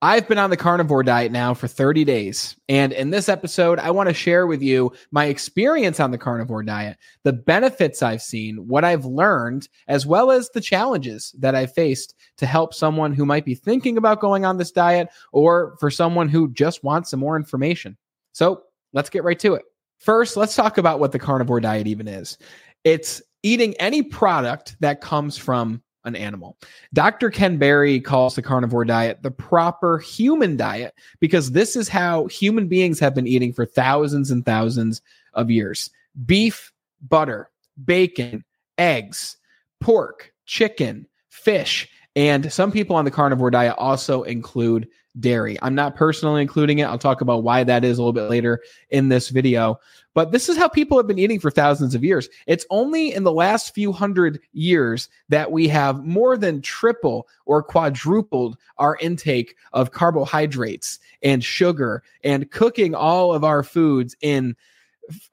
I've been on the carnivore diet now for 30 days. And in this episode, I want to share with you my experience on the carnivore diet, the benefits I've seen, what I've learned, as well as the challenges that I've faced to help someone who might be thinking about going on this diet or for someone who just wants some more information. So let's get right to it. First, let's talk about what the carnivore diet even is. It's eating any product that comes from an animal. Dr. Ken Berry calls the carnivore diet the proper human diet because this is how human beings have been eating for thousands and thousands of years beef, butter, bacon, eggs, pork, chicken, fish. And some people on the carnivore diet also include dairy. I'm not personally including it. I'll talk about why that is a little bit later in this video. But this is how people have been eating for thousands of years. It's only in the last few hundred years that we have more than triple or quadrupled our intake of carbohydrates and sugar and cooking all of our foods in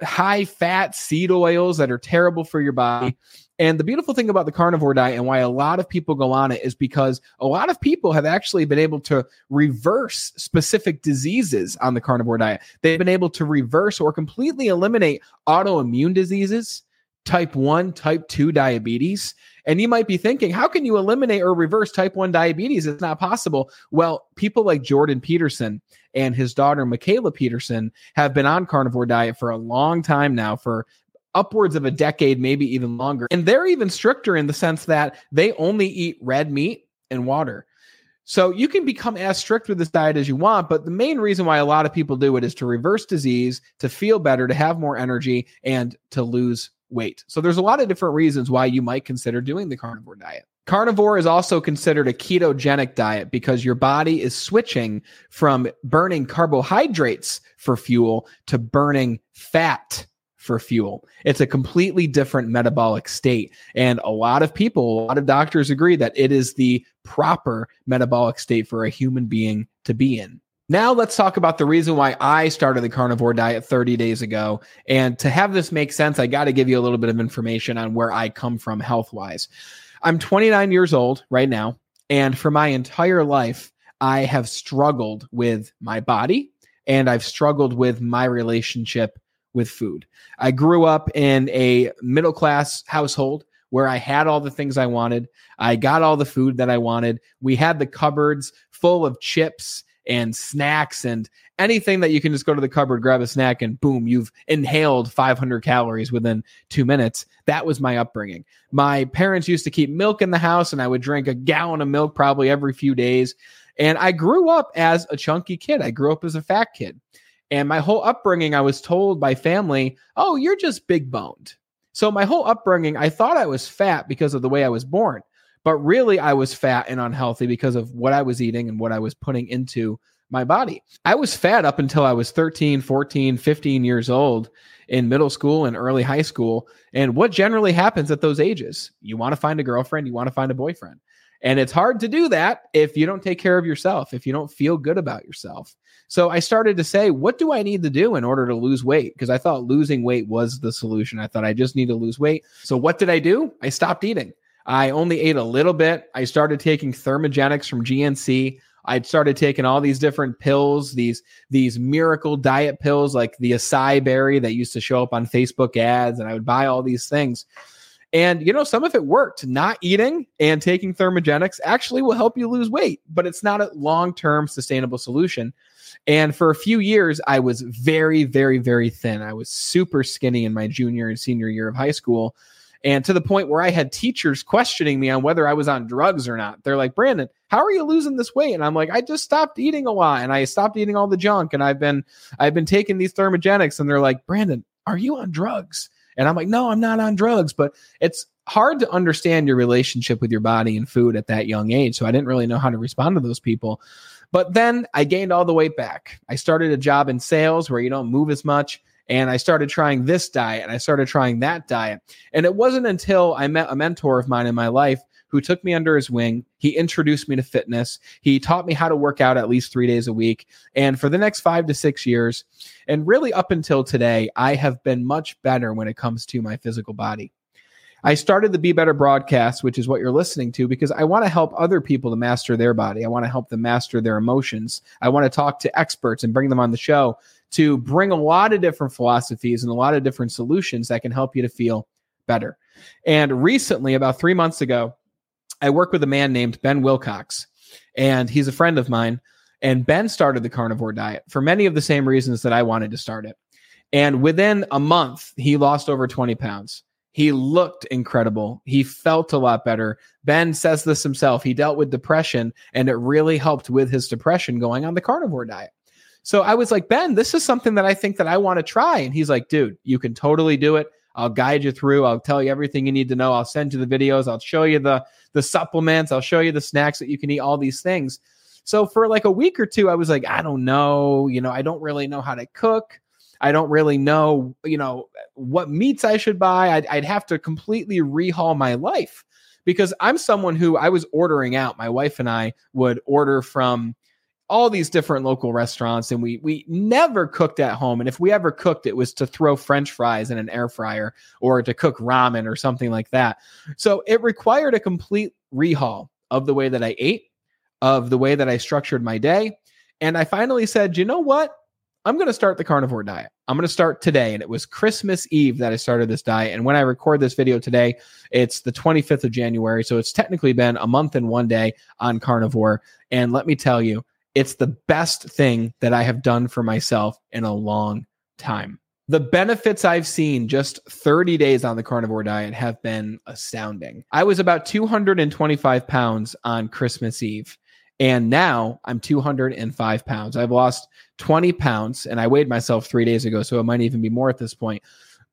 high fat seed oils that are terrible for your body and the beautiful thing about the carnivore diet and why a lot of people go on it is because a lot of people have actually been able to reverse specific diseases on the carnivore diet. They've been able to reverse or completely eliminate autoimmune diseases, type 1, type 2 diabetes. And you might be thinking, how can you eliminate or reverse type 1 diabetes? It's not possible. Well, people like Jordan Peterson and his daughter, Mikhaila Peterson, have been on carnivore diet for a long time now, for upwards of a decade, maybe even longer. And they're even stricter in the sense that they only eat red meat and water. So you can become as strict with this diet as you want, but the main reason why a lot of people do it is to reverse disease, to feel better, to have more energy, and to lose weight. So there's a lot of different reasons why you might consider doing the carnivore diet. Carnivore is also considered a ketogenic diet because your body is switching from burning carbohydrates for fuel to burning fat for fuel. It's a completely different metabolic state. And a lot of people, a lot of doctors agree that it is the proper metabolic state for a human being to be in. Now, let's talk about the reason why I started the carnivore diet 30 days ago. And to have this make sense, I got to give you a little bit of information on where I come from health wise. I'm 29 years old right now. And for my entire life, I have struggled with my body and I've struggled with my relationship with food. I grew up in a middle class household where I had all the things I wanted. I got all the food that I wanted. We had the cupboards full of chips and snacks and anything that you can just go to the cupboard, grab a snack, and boom, you've inhaled 500 calories within two minutes. That was my upbringing. My parents used to keep milk in the house, and I would drink a gallon of milk probably every few days. And I grew up as a chunky kid. I grew up as a fat kid. And my whole upbringing, I was told by family, oh, you're just big boned. So my whole upbringing, I thought I was fat because of the way I was born. But really, I was fat and unhealthy because of what I was eating and what I was putting into my body. I was fat up until I was 13, 14, 15 years old in middle school and early high school. And what generally happens at those ages? You want to find a girlfriend, you want to find a boyfriend. And it's hard to do that if you don't take care of yourself, if you don't feel good about yourself. So I started to say, what do I need to do in order to lose weight? Because I thought losing weight was the solution. I thought I just need to lose weight. So what did I do? I stopped eating. I only ate a little bit. I started taking thermogenics from GNC. I started taking all these different pills, these these miracle diet pills like the acai berry that used to show up on Facebook ads, and I would buy all these things. And you know, some of it worked. Not eating and taking thermogenics actually will help you lose weight, but it's not a long-term sustainable solution. And for a few years, I was very, very, very thin. I was super skinny in my junior and senior year of high school. And to the point where I had teachers questioning me on whether I was on drugs or not. They're like, Brandon, how are you losing this weight? And I'm like, I just stopped eating a lot and I stopped eating all the junk and I've been I've been taking these thermogenics. And they're like, Brandon, are you on drugs? And I'm like, no, I'm not on drugs. But it's hard to understand your relationship with your body and food at that young age. So I didn't really know how to respond to those people. But then I gained all the weight back. I started a job in sales where you don't move as much. And I started trying this diet and I started trying that diet. And it wasn't until I met a mentor of mine in my life who took me under his wing. He introduced me to fitness. He taught me how to work out at least three days a week. And for the next five to six years, and really up until today, I have been much better when it comes to my physical body. I started the Be Better broadcast, which is what you're listening to, because I want to help other people to master their body. I want to help them master their emotions. I want to talk to experts and bring them on the show to bring a lot of different philosophies and a lot of different solutions that can help you to feel better. And recently, about three months ago, I work with a man named Ben Wilcox, and he's a friend of mine. And Ben started the carnivore diet for many of the same reasons that I wanted to start it. And within a month, he lost over 20 pounds. He looked incredible. He felt a lot better. Ben says this himself. He dealt with depression, and it really helped with his depression going on the carnivore diet. So I was like, Ben, this is something that I think that I want to try. And he's like, dude, you can totally do it. I'll guide you through. I'll tell you everything you need to know. I'll send you the videos. I'll show you the the supplements. I'll show you the snacks that you can eat. All these things. So for like a week or two, I was like, I don't know. You know, I don't really know how to cook. I don't really know, you know, what meats I should buy. I'd, I'd have to completely rehaul my life because I'm someone who I was ordering out. My wife and I would order from all these different local restaurants and we we never cooked at home. And if we ever cooked it was to throw french fries in an air fryer or to cook ramen or something like that. So it required a complete rehaul of the way that i ate of the way that i structured my day. And i finally said you know what? I'm going to start the carnivore diet. I'm going to start today. And it was christmas eve that i started this diet. And when i record this video today it's the 25th of january. So it's technically been a month and one day on carnivore. And let me tell you it's the best thing that I have done for myself in a long time. The benefits I've seen just 30 days on the carnivore diet have been astounding. I was about 225 pounds on Christmas Eve, and now I'm 205 pounds. I've lost 20 pounds, and I weighed myself three days ago, so it might even be more at this point.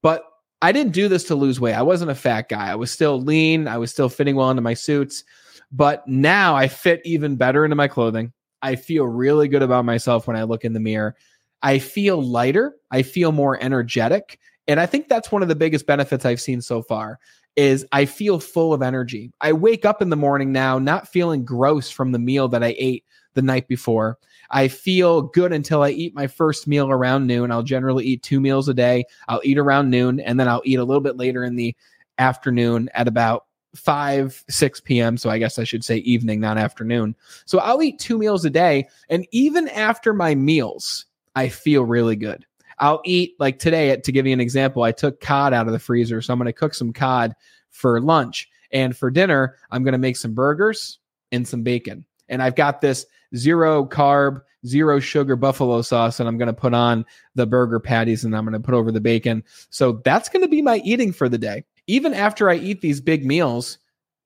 But I didn't do this to lose weight. I wasn't a fat guy. I was still lean. I was still fitting well into my suits. But now I fit even better into my clothing. I feel really good about myself when I look in the mirror. I feel lighter. I feel more energetic. And I think that's one of the biggest benefits I've seen so far is I feel full of energy. I wake up in the morning now not feeling gross from the meal that I ate the night before. I feel good until I eat my first meal around noon. I'll generally eat two meals a day. I'll eat around noon and then I'll eat a little bit later in the afternoon at about 5 6 p.m so i guess i should say evening not afternoon. So i'll eat two meals a day and even after my meals i feel really good. I'll eat like today to give you an example i took cod out of the freezer so i'm going to cook some cod for lunch. And for dinner i'm going to make some burgers and some bacon. And i've got this zero carb zero sugar buffalo sauce and i'm going to put on the burger patties and i'm going to put over the bacon. So that's going to be my eating for the day even after I eat these big meals,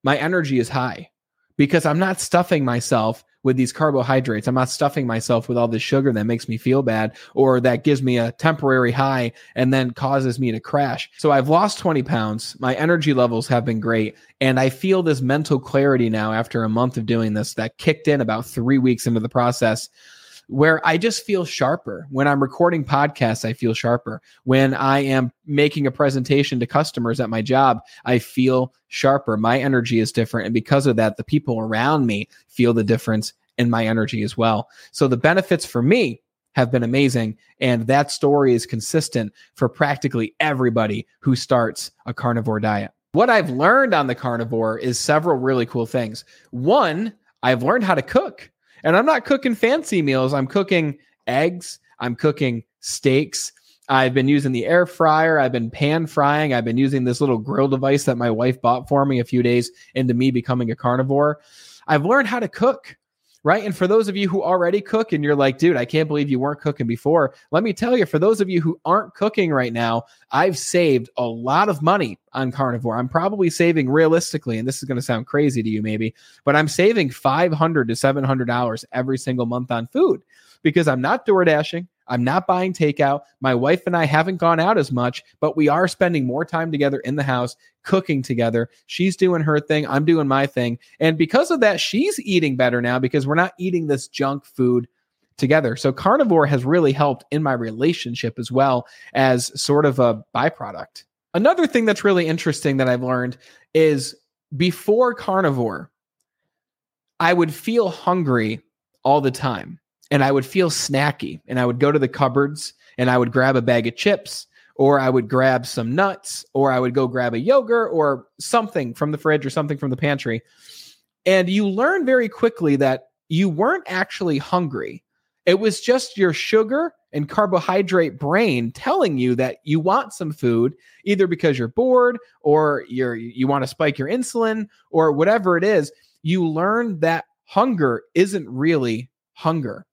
my energy is high because I'm not stuffing myself with these carbohydrates. I'm not stuffing myself with all this sugar that makes me feel bad or that gives me a temporary high and then causes me to crash. So I've lost 20 pounds. My energy levels have been great. And I feel this mental clarity now after a month of doing this that kicked in about three weeks into the process where I just feel sharper. When I'm recording podcasts, I feel sharper. When I am making a presentation to customers at my job, I feel sharper. My energy is different. And because of that, the people around me feel the difference in my energy as well. So the benefits for me have been amazing. And that story is consistent for practically everybody who starts a carnivore diet. What I've learned on the carnivore is several really cool things. One, I've learned how to cook. And I'm not cooking fancy meals. I'm cooking eggs. I'm cooking steaks. I've been using the air fryer. I've been pan frying. I've been using this little grill device that my wife bought for me a few days into me becoming a carnivore. I've learned how to cook right? And for those of you who already cook and you're like, dude, I can't believe you weren't cooking before. Let me tell you, for those of you who aren't cooking right now, I've saved a lot of money on carnivore. I'm probably saving realistically, and this is going to sound crazy to you maybe, but I'm saving 500 to $700 every single month on food because I'm not door dashing. I'm not buying takeout. My wife and I haven't gone out as much, but we are spending more time together in the house, cooking together. She's doing her thing. I'm doing my thing. And because of that, she's eating better now because we're not eating this junk food together. So carnivore has really helped in my relationship as well as sort of a byproduct. Another thing that's really interesting that I've learned is before carnivore, I would feel hungry all the time and I would feel snacky and I would go to the cupboards and I would grab a bag of chips or I would grab some nuts, or I would go grab a yogurt or something from the fridge or something from the pantry. And you learn very quickly that you weren't actually hungry. It was just your sugar and carbohydrate brain telling you that you want some food either because you're bored or you're you want to spike your insulin or whatever it is. You learn that hunger isn't really hunger.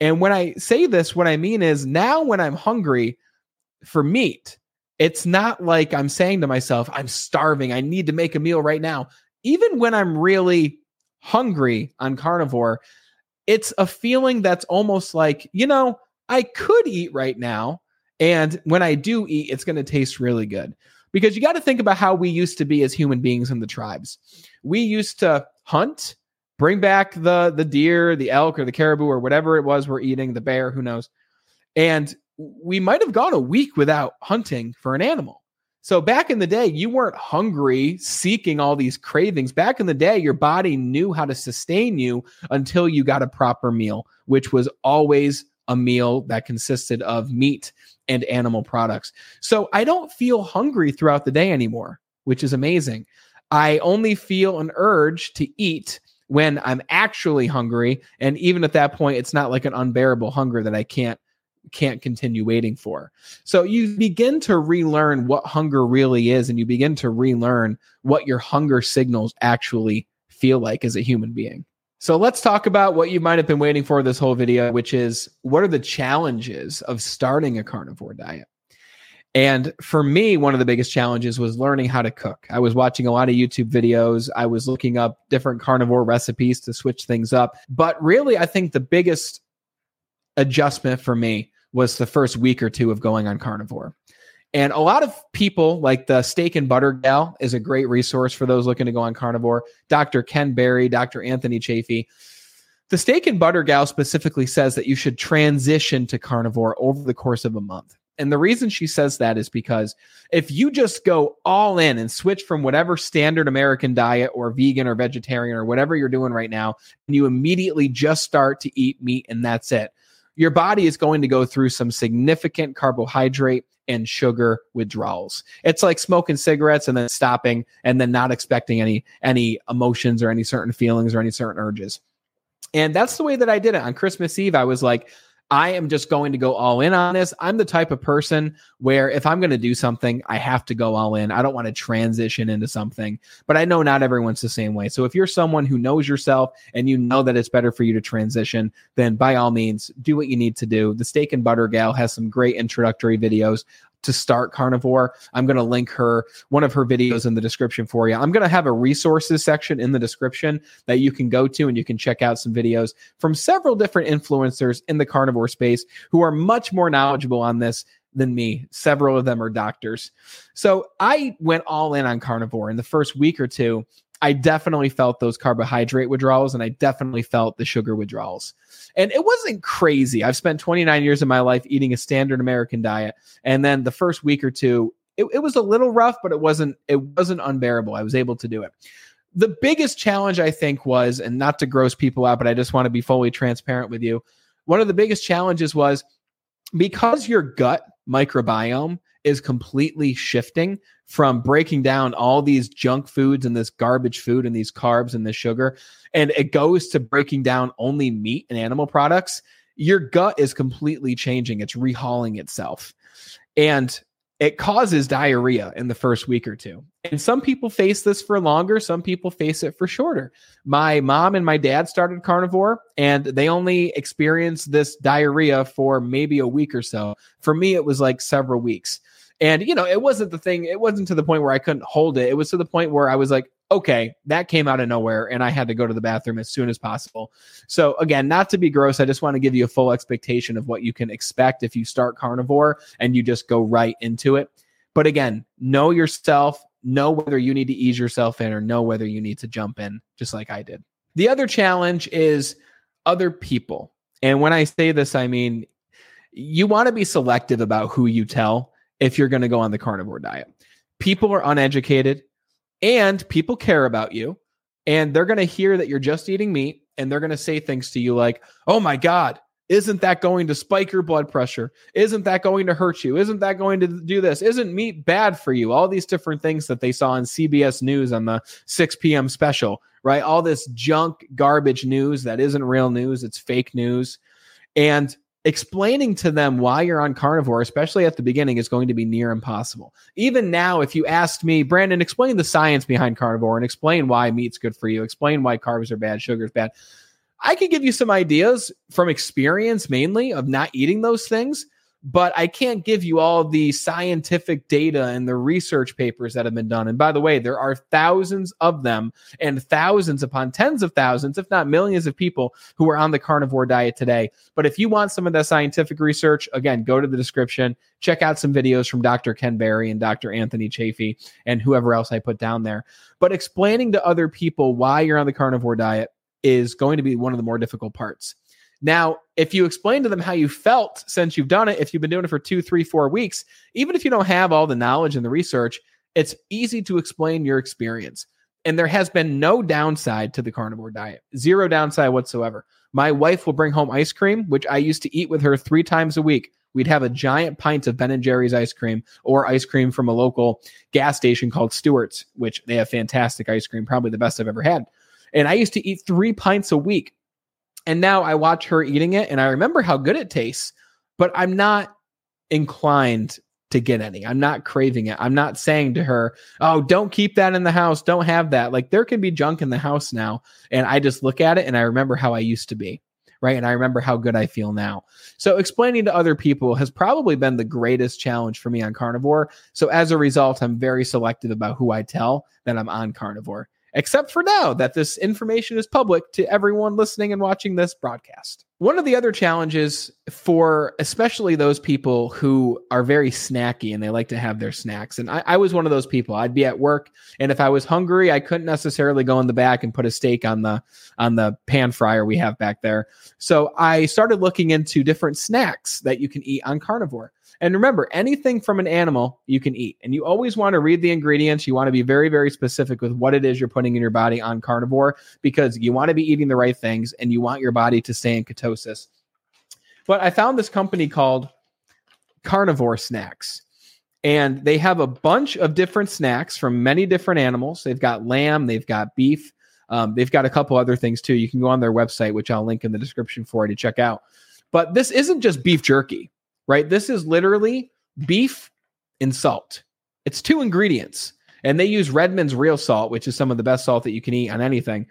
And when I say this, what I mean is now when I'm hungry for meat, it's not like I'm saying to myself, I'm starving. I need to make a meal right now. Even when I'm really hungry on carnivore, it's a feeling that's almost like, you know, I could eat right now. And when I do eat, it's going to taste really good. Because you got to think about how we used to be as human beings in the tribes. We used to hunt, bring back the the deer, the elk, or the caribou, or whatever it was we're eating, the bear, who knows. And we might have gone a week without hunting for an animal. So back in the day, you weren't hungry, seeking all these cravings. Back in the day, your body knew how to sustain you until you got a proper meal, which was always a meal that consisted of meat and animal products. So I don't feel hungry throughout the day anymore, which is amazing. I only feel an urge to eat when I'm actually hungry. And even at that point, it's not like an unbearable hunger that I can't can't continue waiting for. So you begin to relearn what hunger really is, and you begin to relearn what your hunger signals actually feel like as a human being. So let's talk about what you might have been waiting for this whole video, which is what are the challenges of starting a carnivore diet? And for me, one of the biggest challenges was learning how to cook. I was watching a lot of YouTube videos. I was looking up different carnivore recipes to switch things up. But really, I think the biggest adjustment for me was the first week or two of going on carnivore. And a lot of people, like the Steak and Butter Gal, is a great resource for those looking to go on carnivore. Dr. Ken Berry, Dr. Anthony Chaffee. The Steak and Butter Gal specifically says that you should transition to carnivore over the course of a month. And the reason she says that is because if you just go all in and switch from whatever standard American diet or vegan or vegetarian or whatever you're doing right now, and you immediately just start to eat meat and that's it, your body is going to go through some significant carbohydrate and sugar withdrawals. It's like smoking cigarettes and then stopping and then not expecting any any emotions or any certain feelings or any certain urges. And that's the way that I did it on Christmas Eve. I was like, I am just going to go all in on this. I'm the type of person where if I'm going to do something, I have to go all in. I don't want to transition into something, but I know not everyone's the same way. So if you're someone who knows yourself and you know that it's better for you to transition, then by all means, do what you need to do. The Steak and Butter Gal has some great introductory videos to start carnivore. I'm going to link her one of her videos in the description for you. I'm going to have a resources section in the description that you can go to and you can check out some videos from several different influencers in the carnivore space who are much more knowledgeable on this than me. Several of them are doctors. So I went all in on carnivore in the first week or two. I definitely felt those carbohydrate withdrawals and I definitely felt the sugar withdrawals. And it wasn't crazy. I've spent 29 years of my life eating a standard American diet. And then the first week or two, it, it was a little rough, but it wasn't it wasn't unbearable. I was able to do it. The biggest challenge I think was, and not to gross people out, but I just want to be fully transparent with you. One of the biggest challenges was because your gut microbiome is completely shifting from breaking down all these junk foods and this garbage food and these carbs and this sugar, and it goes to breaking down only meat and animal products, your gut is completely changing. It's rehauling itself. And it causes diarrhea in the first week or two. And some people face this for longer, some people face it for shorter. My mom and my dad started carnivore and they only experienced this diarrhea for maybe a week or so. For me, it was like several weeks. And, you know, it wasn't the thing, it wasn't to the point where I couldn't hold it. It was to the point where I was like, okay, that came out of nowhere and I had to go to the bathroom as soon as possible. So, again, not to be gross, I just want to give you a full expectation of what you can expect if you start carnivore and you just go right into it. But again, know yourself, know whether you need to ease yourself in or know whether you need to jump in, just like I did. The other challenge is other people. And when I say this, I mean, you want to be selective about who you tell if you're going to go on the carnivore diet. People are uneducated and people care about you and they're going to hear that you're just eating meat and they're going to say things to you like, "Oh my god, Isn't that going to spike your blood pressure? Isn't that going to hurt you? Isn't that going to do this? Isn't meat bad for you? All these different things that they saw on CBS News on the 6 p.m. special, right? All this junk, garbage news that isn't real news, it's fake news. And explaining to them why you're on carnivore, especially at the beginning, is going to be near impossible. Even now, if you asked me, Brandon, explain the science behind carnivore and explain why meat's good for you, explain why carbs are bad, sugar's bad. I can give you some ideas from experience mainly of not eating those things but I can't give you all the scientific data and the research papers that have been done. And by the way, there are thousands of them and thousands upon tens of thousands, if not millions of people who are on the carnivore diet today. But if you want some of that scientific research, again, go to the description, check out some videos from Dr. Ken Berry and Dr. Anthony Chaffee and whoever else I put down there. But explaining to other people why you're on the carnivore diet is going to be one of the more difficult parts. Now, if you explain to them how you felt since you've done it, if you've been doing it for two, three, four weeks, even if you don't have all the knowledge and the research, it's easy to explain your experience. And there has been no downside to the carnivore diet, zero downside whatsoever. My wife will bring home ice cream, which I used to eat with her three times a week. We'd have a giant pint of Ben and Jerry's ice cream or ice cream from a local gas station called Stewart's, which they have fantastic ice cream, probably the best I've ever had. And I used to eat three pints a week and now I watch her eating it and I remember how good it tastes, but I'm not inclined to get any. I'm not craving it. I'm not saying to her, "Oh, don't keep that in the house. Don't have that." Like there can be junk in the house now, and I just look at it and I remember how I used to be, right? And I remember how good I feel now. So explaining to other people has probably been the greatest challenge for me on carnivore. So as a result, I'm very selective about who I tell that I'm on carnivore except for now that this information is public to everyone listening and watching this broadcast. One of the other challenges for especially those people who are very snacky and they like to have their snacks. And I, I, was one of those people. I'd be at work and if I was hungry, I couldn't necessarily go in the back and put a steak on the on the pan fryer we have back there. So I started looking into different snacks that you can eat on carnivore. And remember, anything from an animal you can eat. And you always want to read the ingredients. You want to be very, very specific with what it is you're putting in your body on carnivore because you want to be eating the right things and you want your body to stay in ketosis. But I found this company called Carnivore Snax. And they have a bunch of different snacks from many different animals. They've got lamb, they've got beef, um, they've got a couple other things too. You can go on their website, which I'll link in the description for you to check out. But this isn't just beef jerky right? This is literally beef and salt. It's two ingredients. And they use Redmond's real salt, which is some of the best salt that you can eat on anything.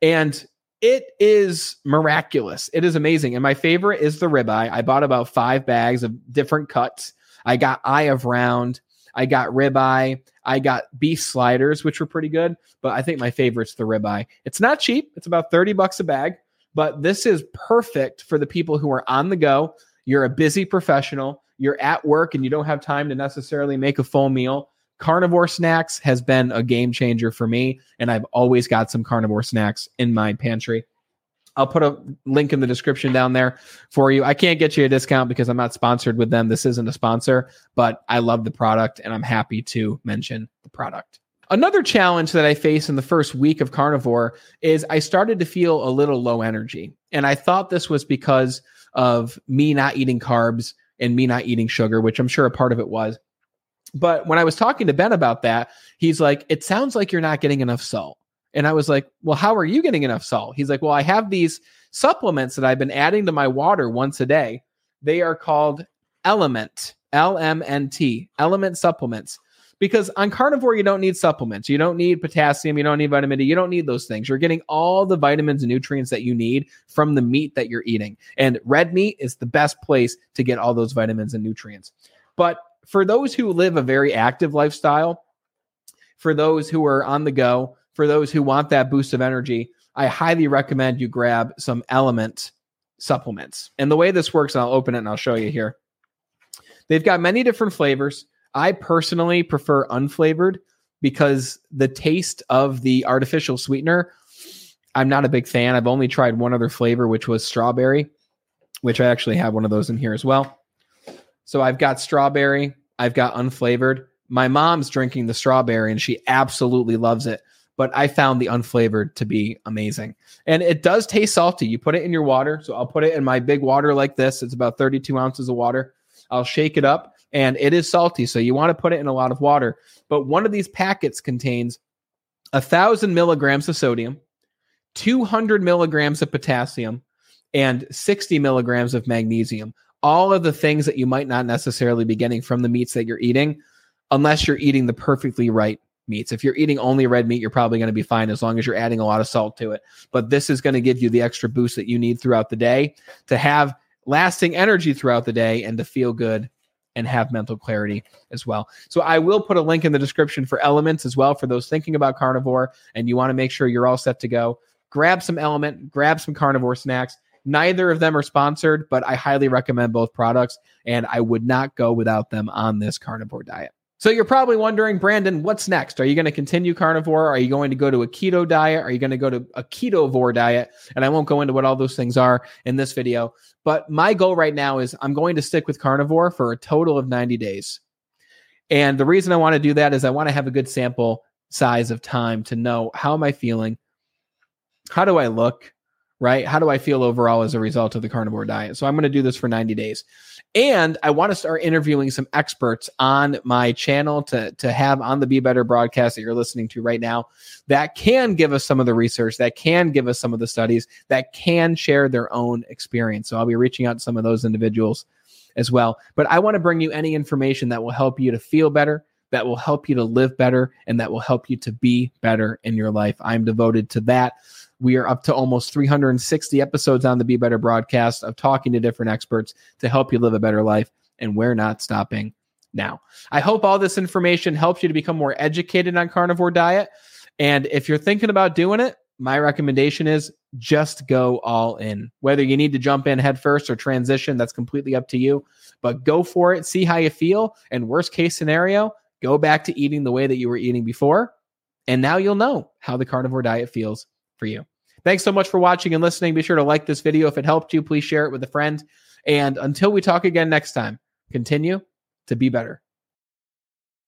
And it is miraculous. It is amazing. And my favorite is the ribeye. I bought about five bags of different cuts. I got eye of round. I got ribeye. I got beef sliders, which were pretty good. But I think my favorite's the ribeye. It's not cheap. It's about 30 bucks a bag. But this is perfect for the people who are on the go you're a busy professional, you're at work and you don't have time to necessarily make a full meal. Carnivore Snax has been a game changer for me, and I've always got some carnivore snacks in my pantry. I'll put a link in the description down there for you. I can't get you a discount because I'm not sponsored with them. This isn't a sponsor, but I love the product and I'm happy to mention the product. Another challenge that I face in the first week of carnivore is I started to feel a little low energy. And I thought this was because of me not eating carbs and me not eating sugar, which I'm sure a part of it was. But when I was talking to Ben about that, he's like, it sounds like you're not getting enough salt. And I was like, well, how are you getting enough salt? He's like, well, I have these supplements that I've been adding to my water once a day. They are called Element, L M N T, Element supplements because on carnivore you don't need supplements. You don't need potassium. You don't need vitamin d. You don't need those things. You're getting all the vitamins and nutrients that you need from the meat that you're eating. And red meat is the best place to get all those vitamins and nutrients. But for those who live a very active lifestyle for those who are on the go for those who want that boost of energy i highly recommend you grab some element supplements. And the way this works i'll open it and i'll show you here they've got many different flavors I personally prefer unflavored because the taste of the artificial sweetener, I'm not a big fan. I've only tried one other flavor, which was strawberry, which I actually have one of those in here as well. So I've got strawberry, I've got unflavored. My mom's drinking the strawberry and she absolutely loves it. but I found the unflavored to be amazing. And it does taste salty. You put it in your water. So I'll put it in my big water like this. It's about 32 ounces of water. I'll shake it up and it is salty. So you want to put it in a lot of water. But one of these packets contains a thousand milligrams of sodium, 200 milligrams of potassium, and 60 milligrams of magnesium. All of the things that you might not necessarily be getting from the meats that you're eating, unless you're eating the perfectly right meats. If you're eating only red meat, you're probably going to be fine as long as you're adding a lot of salt to it. But this is going to give you the extra boost that you need throughout the day to have lasting energy throughout the day and to feel good and have mental clarity as well. So I will put a link in the description for elements as well for those thinking about carnivore and you want to make sure you're all set to go. Grab some element, grab some Carnivore Snax. Neither of them are sponsored, but I highly recommend both products and I would not go without them on this carnivore diet. So you're probably wondering, Brandon, what's next? Are you going to continue carnivore? Are you going to go to a keto diet? Are you going to go to a keto ketovore diet? And I won't go into what all those things are in this video. But my goal right now is I'm going to stick with carnivore for a total of 90 days. And the reason I want to do that is I want to have a good sample size of time to know how am I feeling? How do I look? Right? How do I feel overall as a result of the carnivore diet? So I'm going to do this for 90 days. And I want to start interviewing some experts on my channel to, to have on the Be Better broadcast that you're listening to right now that can give us some of the research, that can give us some of the studies, that can share their own experience. So I'll be reaching out to some of those individuals as well. But I want to bring you any information that will help you to feel better, that will help you to live better, and that will help you to be better in your life. I'm devoted to that. We are up to almost 360 episodes on the Be Better broadcast of talking to different experts to help you live a better life. And we're not stopping now. I hope all this information helps you to become more educated on carnivore diet. And if you're thinking about doing it, my recommendation is just go all in. Whether you need to jump in head first or transition, that's completely up to you. But go for it, see how you feel. And worst case scenario, go back to eating the way that you were eating before. And now you'll know how the carnivore diet feels for you. Thanks so much for watching and listening. Be sure to like this video. If it helped you, please share it with a friend. And until we talk again next time, continue to be better.